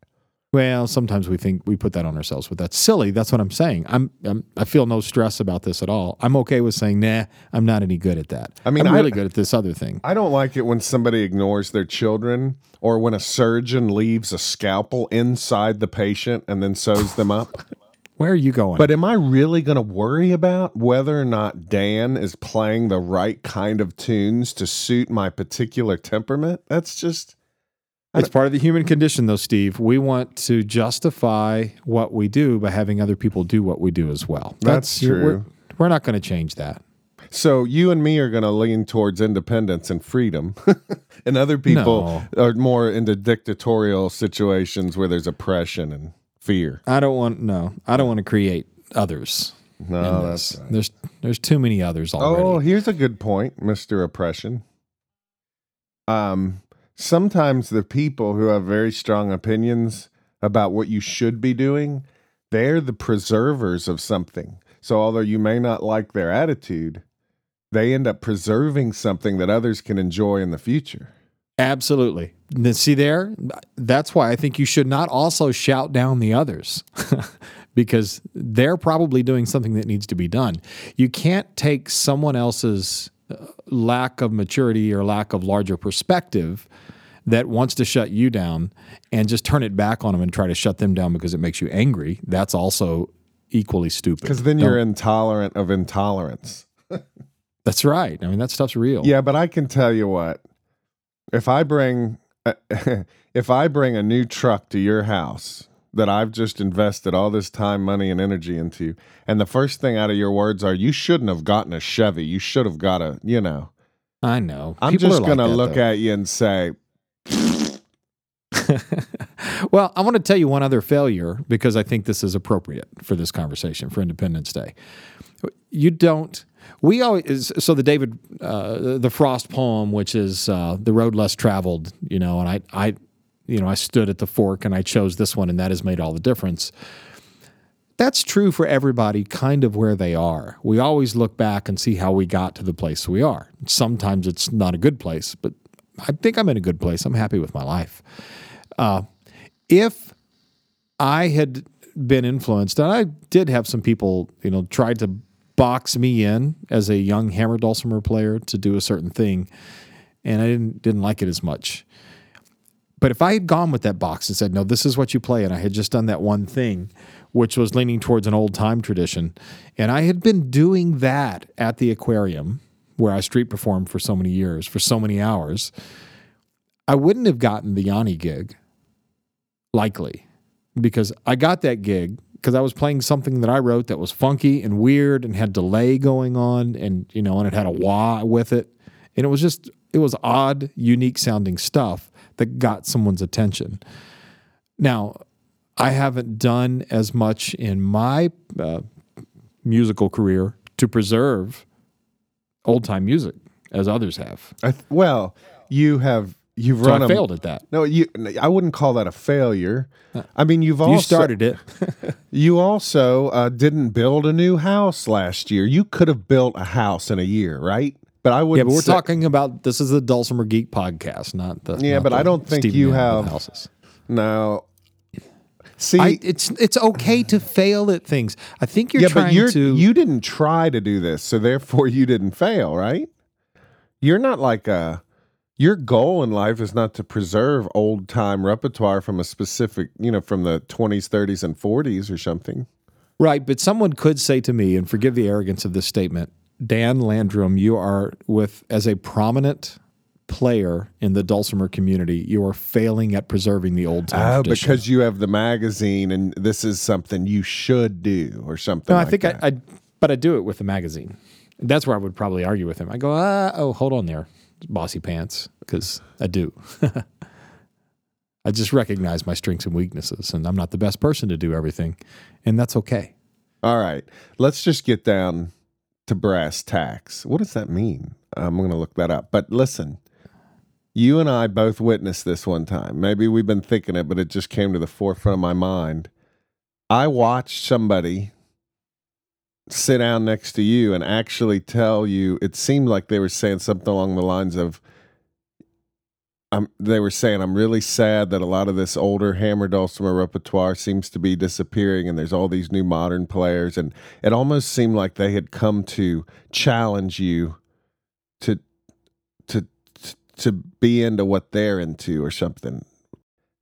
Well, sometimes we think we put that on ourselves, but that's silly. That's what I'm saying. I'm, I'm I feel no stress about this at all. I'm okay with saying, nah, I'm not any good at that. I mean, I'm I- really good at this other thing. I don't like it when somebody ignores their children, or when a surgeon leaves a scalpel inside the patient and then sews them up. Where are you going? But am I really going to worry about whether or not Dan is playing the right kind of tunes to suit my particular temperament? That's just it's part of the human condition, though, Steve. We want to justify what we do by having other people do what we do as well. That's We're, true. we're not going to change that. so. You and me are going to lean towards independence and freedom, and other people are more into dictatorial situations where there's oppression and fear. I don't want no. I don't want to create others. No, Oh, that's this. There's there's too many others already. Oh, here's a good point, Mr. Oppression. Um, sometimes the people who have very strong opinions about what you should be doing, they're the preservers of something. So although you may not like their attitude, they end up preserving something that others can enjoy in the future. Absolutely. See there? That's why I think you should not also shout down the others because they're probably doing something that needs to be done. You can't take someone else's uh, lack of maturity or lack of larger perspective that wants to shut you down and just turn it back on them and try to shut them down because it makes you angry. That's also equally stupid. Because then you're intolerant of intolerance. That's right. I mean, that stuff's real. Yeah, but I can tell you what. If I bring if I bring a new truck to your house that I've just invested all this time, money and energy into, and the first thing out of your words are you shouldn't have gotten a Chevy. You should have got a, you know. I know. I'm People just like going to that, look though. at you and say, well, I want to tell you one other failure because I think this is appropriate for this conversation for Independence Day. You don't. We always so the David uh, the Frost poem, which is uh, the road less traveled, you know, and I I you know I stood at the fork and I chose this one, and that has made all the difference. That's true for everybody, kind of where they are. We always look back and see how we got to the place we are. Sometimes it's not a good place, but I think I'm in a good place. I'm happy with my life uh, if I had been influenced, and I did have some people, you know, tried to box me in as a young hammer dulcimer player to do a certain thing, and I didn't didn't like it as much. But if I had gone with that box and said, "No, this is what you play," and I had just done that one thing, which was leaning towards an old time tradition, and I had been doing that at the aquarium where I street performed for so many years, for so many hours, I wouldn't have gotten the Yanni gig likely because I got that gig because I was playing something that I wrote that was funky and weird and had delay going on and you know and it had a wah with it. And it was just it was odd unique sounding stuff that got someone's attention. Now I haven't done as much in my uh, musical career to preserve old time music as others have I th- well, you have you've So run I a failed at that. No, you. I wouldn't call that a failure. I mean, you've also You started it. You also uh, didn't build a new house last year. You could have built a house in a year, right? But I would. yeah, but we're talking about this is the Dulcimer Geek podcast, not the. Yeah, not but the I don't think you Mann have- houses. No. See, I, it's it's okay to fail at things. I think you're yeah, trying but you're to. you didn't try to do this, so therefore you didn't fail, right? You're not like a. Your goal in life is not to preserve old time repertoire from a specific, you know, from the 20s, 30s, and 40s or something. Right, but someone could say to me, and forgive the arrogance of this statement, Dan Landrum, you are with as a prominent player in the dulcimer community, you are failing at preserving the old time Oh, tradition. because you have the magazine and this is something you should do or something. no, I like think. I, I, but I do it with the magazine. That's where I would probably argue with him. I go, ah, oh, hold on there, bossy pants, because I do. I just recognize my strengths and weaknesses, and I'm not the best person to do everything, and that's okay. All right, let's just get down to brass tacks. What does that mean? I'm going to look that up. But listen, you and I both witnessed this one time. Maybe we've been thinking it, but it just came to the forefront of my mind. I watched somebody sit down next to you and actually tell you, it seemed like they were saying something along the lines of, I'm, they were saying, I'm really sad that a lot of this older hammer dulcimer repertoire seems to be disappearing, and there's all these new modern players. And it almost seemed like they had come to challenge you to to to be into what they're into or something.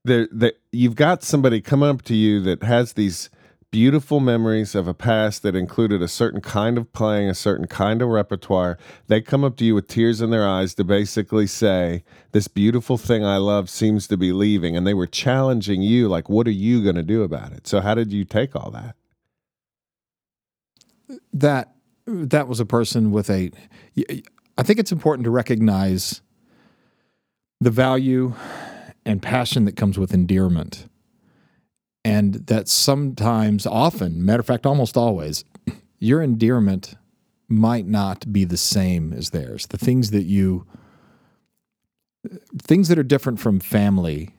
There, that you've got somebody coming up to you that has these beautiful memories of a past that included a certain kind of playing, a certain kind of repertoire. They come up to you with tears in their eyes to basically say, This beautiful thing I love seems to be leaving. And they were challenging you, like, What are you going to do about it? So, how did you take all that? that that was a person with a I think it's important to recognize the value and passion that comes with endearment. And that sometimes, often, matter of fact, almost always, your endearment might not be the same as theirs. The things that you, things that are different from family,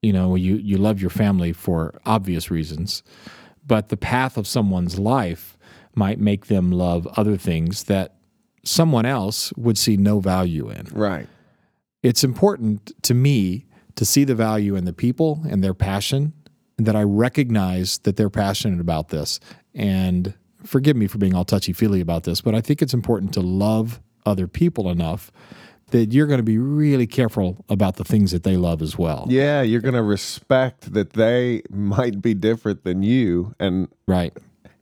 you know, you, you love your family for obvious reasons, but the path of someone's life might make them love other things that someone else would see no value in. Right. It's important to me to see the value in the people and their passion, and that I recognize that they're passionate about this. And forgive me for being all touchy feely about this, but I think it's important to love other people enough that you're going to be really careful about the things that they love as well. Yeah, you're going to respect that they might be different than you and Right.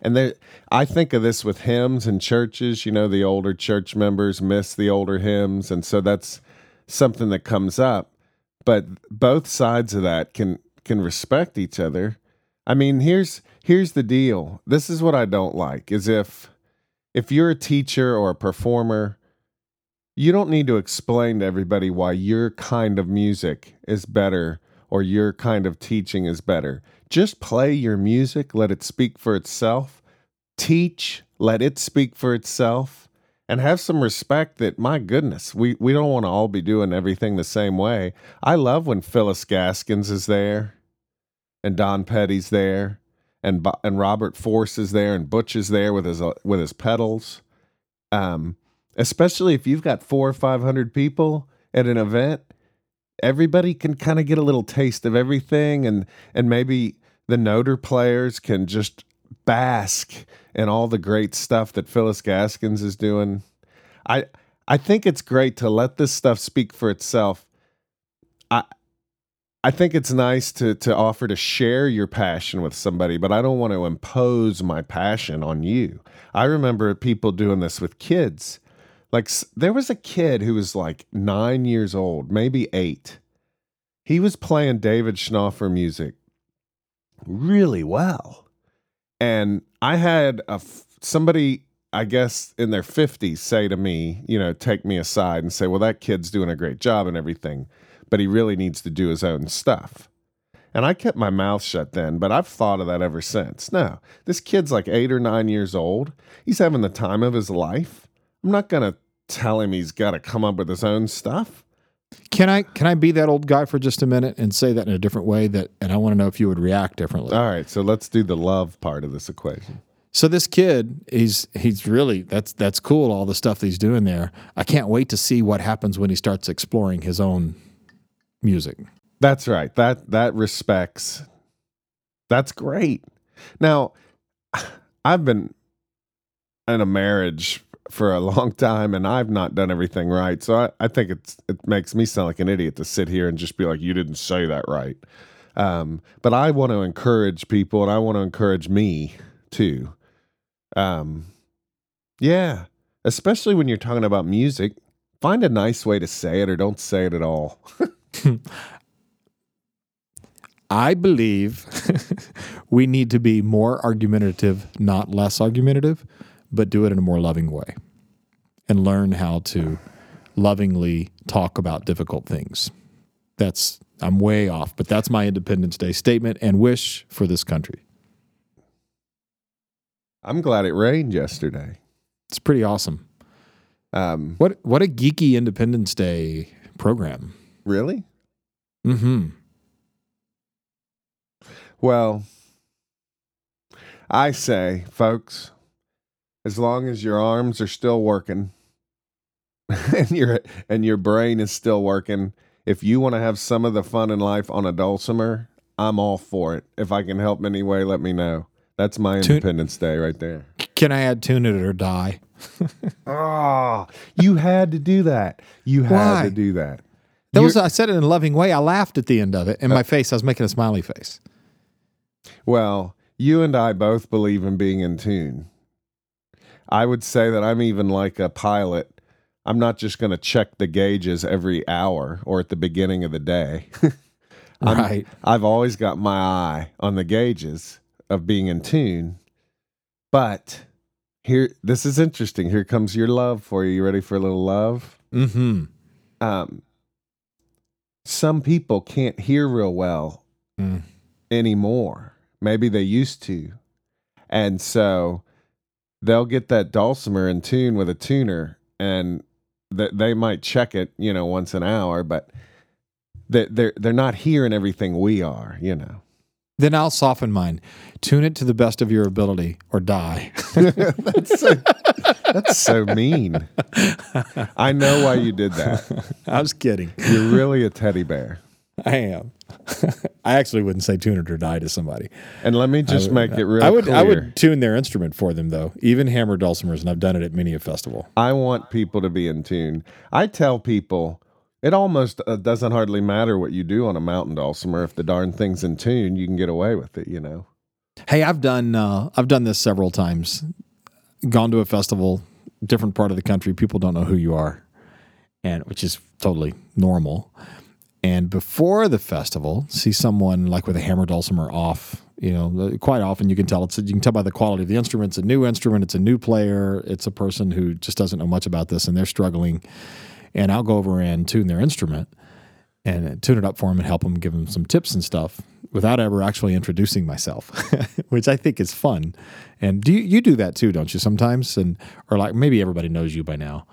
and there I think of this with hymns and churches, you know, the older church members miss the older hymns and so that's something that comes up. But both sides of that can can respect each other. I mean, here's here's the deal. This is what I don't like is if if you're a teacher or a performer, you don't need to explain to everybody why your kind of music is better or your kind of teaching is better. Just play your music, let it speak for itself. Teach, let it speak for itself. And have some respect that, my goodness, we, we don't want to all be doing everything the same way. I love when Phyllis Gaskins is there and Don Pedi's there and and Robert Force is there and Butch is there with his uh, with his pedals. Um, especially if you've got four or five hundred people at an event, everybody can kind of get a little taste of everything, and and maybe the noter players can just bask in all the great stuff that Phyllis Gaskins is doing. I I think it's great to let this stuff speak for itself. I I think it's nice to to offer to share your passion with somebody, but I don't want to impose my passion on you. I remember people doing this with kids. Like there was a kid who was like 9 years old, maybe 8. He was playing David Schnaufer music really well. And I had a somebody I guess in their 50s say to me, you know, take me aside and say, "Well, that kid's doing a great job and everything." but he really needs to do his own stuff. And I kept my mouth shut then, but I've thought of that ever since. No, this kid's like eight or nine years old. He's having the time of his life. I'm not going to tell him he's got to come up with his own stuff. Can I can I be that old guy for just a minute and say that in a different way that and I want to know if you would react differently. All right, so let's do the love part of this equation. So this kid, he's he's really that's that's cool all the stuff that he's doing there. I can't wait to see what happens when he starts exploring his own music. That's right. That that respects. That's great. Now, I've been in a marriage for a long time and I've not done everything right. So I, I think it's it makes me sound like an idiot to sit here and just be like, you didn't say that right. Um, but I want to encourage people and I want to encourage me too. Um, yeah, especially when you're talking about music, find a nice way to say it or don't say it at all. I believe we need to be more argumentative, not less argumentative, but do it in a more loving way and learn how to lovingly talk about difficult things. That's, I'm way off, but that's my Independence Day statement and wish for this country. I'm glad it rained yesterday. It's pretty awesome. Um, What what a geeky Independence Day program. really? Mm-hmm. Well, I say, folks, as long as your arms are still working and your and your brain is still working, if you want to have some of the fun in life on a dulcimer, I'm all for it. If I can help in any way, let me know. That's my Independence Day right there. Can I add tune it or die? Oh, you had to do that. You had Why? to do that. That You're- was I said it in a loving way. I laughed at the end of it. In my uh, face, I was making a smiley face. Well, you and I both believe in being in tune. I would say that I'm even like a pilot. I'm not just going to check the gauges every hour or at the beginning of the day. Right. I've always got my eye on the gauges of being in tune. But here, this is interesting. Here comes your love for you. You ready for a little love? Mm-hmm. Um, some people can't hear real well Mm. anymore. Maybe they used to. And so they'll get that dulcimer in tune with a tuner and th- they might check it, you know, once an hour, but they- they're, they're not hearing everything we are, you know. Then I'll soften mine. Tune it to the best of your ability or die. that's, so, that's so mean. I know why you did that. I was kidding. You're really a teddy bear. I am. I actually wouldn't say tune it or die to somebody. And let me just make it real I would clear. I would tune their instrument for them though, even hammer dulcimers, and I've done it at many a festival. I want people to be in tune. I tell people it almost uh, doesn't hardly matter what you do on a mountain dulcimer. If the darn thing's in tune, you can get away with it, you know? Hey, I've done uh, I've done this several times. Gone to a festival, different part of the country. People don't know who you are, and which is totally normal. And before the festival, see someone like with a hammer dulcimer off. You know, uh, quite often you can tell it's you can tell by the quality of the instrument. It's a new instrument. It's a new player. It's a person who just doesn't know much about this, and they're struggling. And I'll go over and tune their instrument and tune it up for them and help them, give them some tips and stuff without ever actually introducing myself, which I think is fun. And do you, you do that too, don't you? Sometimes, and or like maybe everybody knows you by now.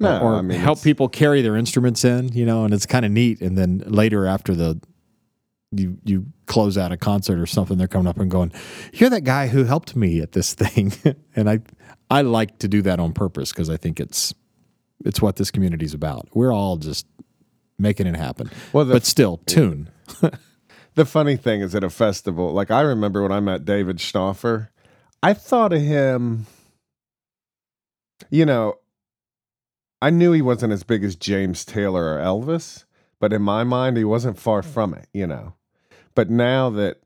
No, or I mean, help people carry their instruments in, you know, and it's kind of neat. And then later after the you you close out a concert or something, they're coming up and going, "You're that guy who helped me at this thing," and I I like to do that on purpose because I think it's it's what this community's about. We're all just making it happen, Well, the- but still tune. The funny thing is at a festival, like I remember when I met David Schnaufer, I thought of him, you know, I knew he wasn't as big as James Taylor or Elvis, but in my mind, he wasn't far from it, you know. But now that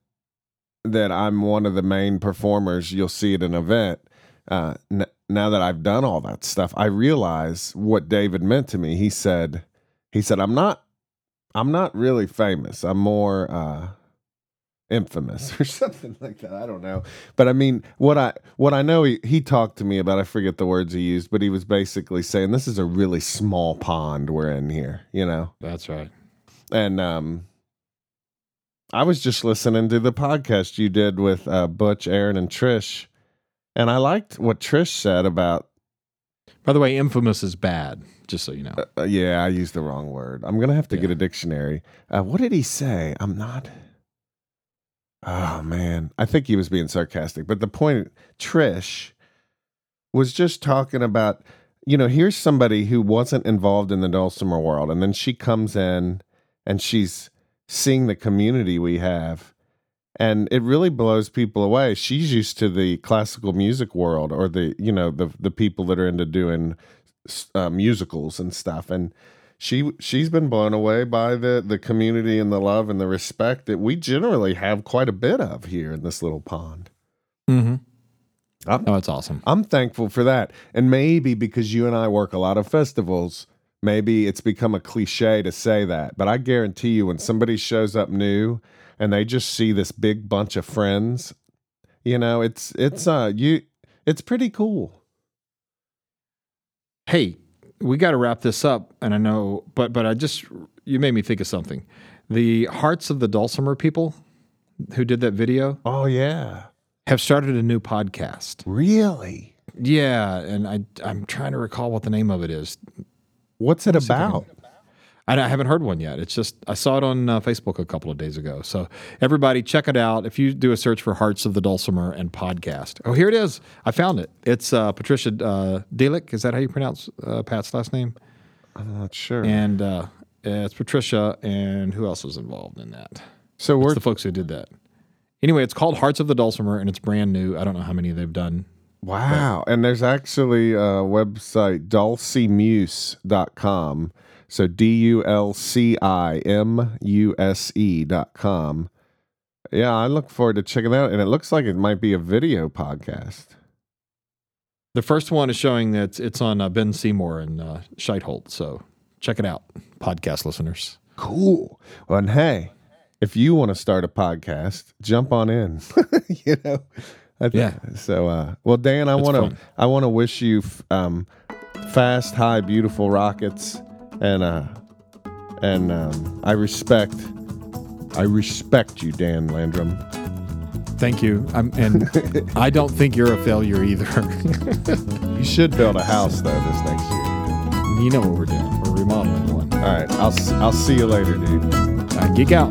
that I'm one of the main performers, you'll see at an event. Uh, n- now that I've done all that stuff, I realize what David meant to me. He said, he said, I'm not I'm not really famous. I'm more uh infamous or something like that. I don't know. But I mean, what I what I know he he talked to me about, I forget the words he used, but he was basically saying this is a really small pond we're in here, you know. That's right. And um I was just listening to the podcast you did with uh Butch, Aaron and Trish, and I liked what Trish said about By the way, infamous is bad, just so you know. Uh, yeah, I used the wrong word. I'm gonna have to get a dictionary. Uh, what did he say? I'm not. Oh man, I think he was being sarcastic. But the point, Trish was just talking about. You know, here's somebody who wasn't involved in the dulcimer world, and then she comes in and she's seeing the community we have, and it really blows people away. She's used to the classical music world, or the you know the the people that are into doing uh, musicals and stuff, and she she's been blown away by the the community and the love and the respect that we generally have quite a bit of here in this little pond. Mm-hmm. I'm, Oh, it's awesome. I'm thankful for that, and maybe because you and I work a lot of festivals. Maybe it's become a cliche to say that, but I guarantee you, when somebody shows up new and they just see this big bunch of friends, you know, it's it's uh you it's pretty cool. Hey, we got to wrap this up, and I know, but but I just you made me think of something. The Hearts of the Dulcimer people who did that video Oh yeah, have started a new podcast. really? Yeah, and I I'm trying to recall what the name of it is. What's it if I can- about? I I haven't heard one yet. It's just I saw it on uh, Facebook a couple of days ago. So everybody, check it out. If you do a search for "Hearts of the Dulcimer" and podcast, oh here it is. I found it. It's uh, Patricia uh, Delich. Is that how you pronounce uh, Pat's last name? I'm not sure. And uh, it's Patricia. And who else was involved in that? so It's we're the folks who did that. Anyway, it's called Hearts of the Dulcimer, and it's brand new. I don't know how many they've done. Wow. And there's actually a website, dulcimuse.com. So D U L C I M U S E dot com. Yeah, I look forward to checking that out. And it looks like it might be a video podcast. The first one is showing that it's on uh, Ben Seymour and uh, Scheitholt. So check it out, podcast listeners. Cool. Well, and hey, if you want to start a podcast, jump on in. you know? I th- Yeah. So, uh, well, Dan, I want to. I want to wish you, f- um, fast, high, beautiful rockets, and uh, and um, I respect, I respect you, Dan Landrum. Thank you. I'm, and I don't think you're a failure either. You should build a house though this next year. you know what we're doing. We're remodeling one. All right, I'll I'll see you later, dude. Uh, geek out.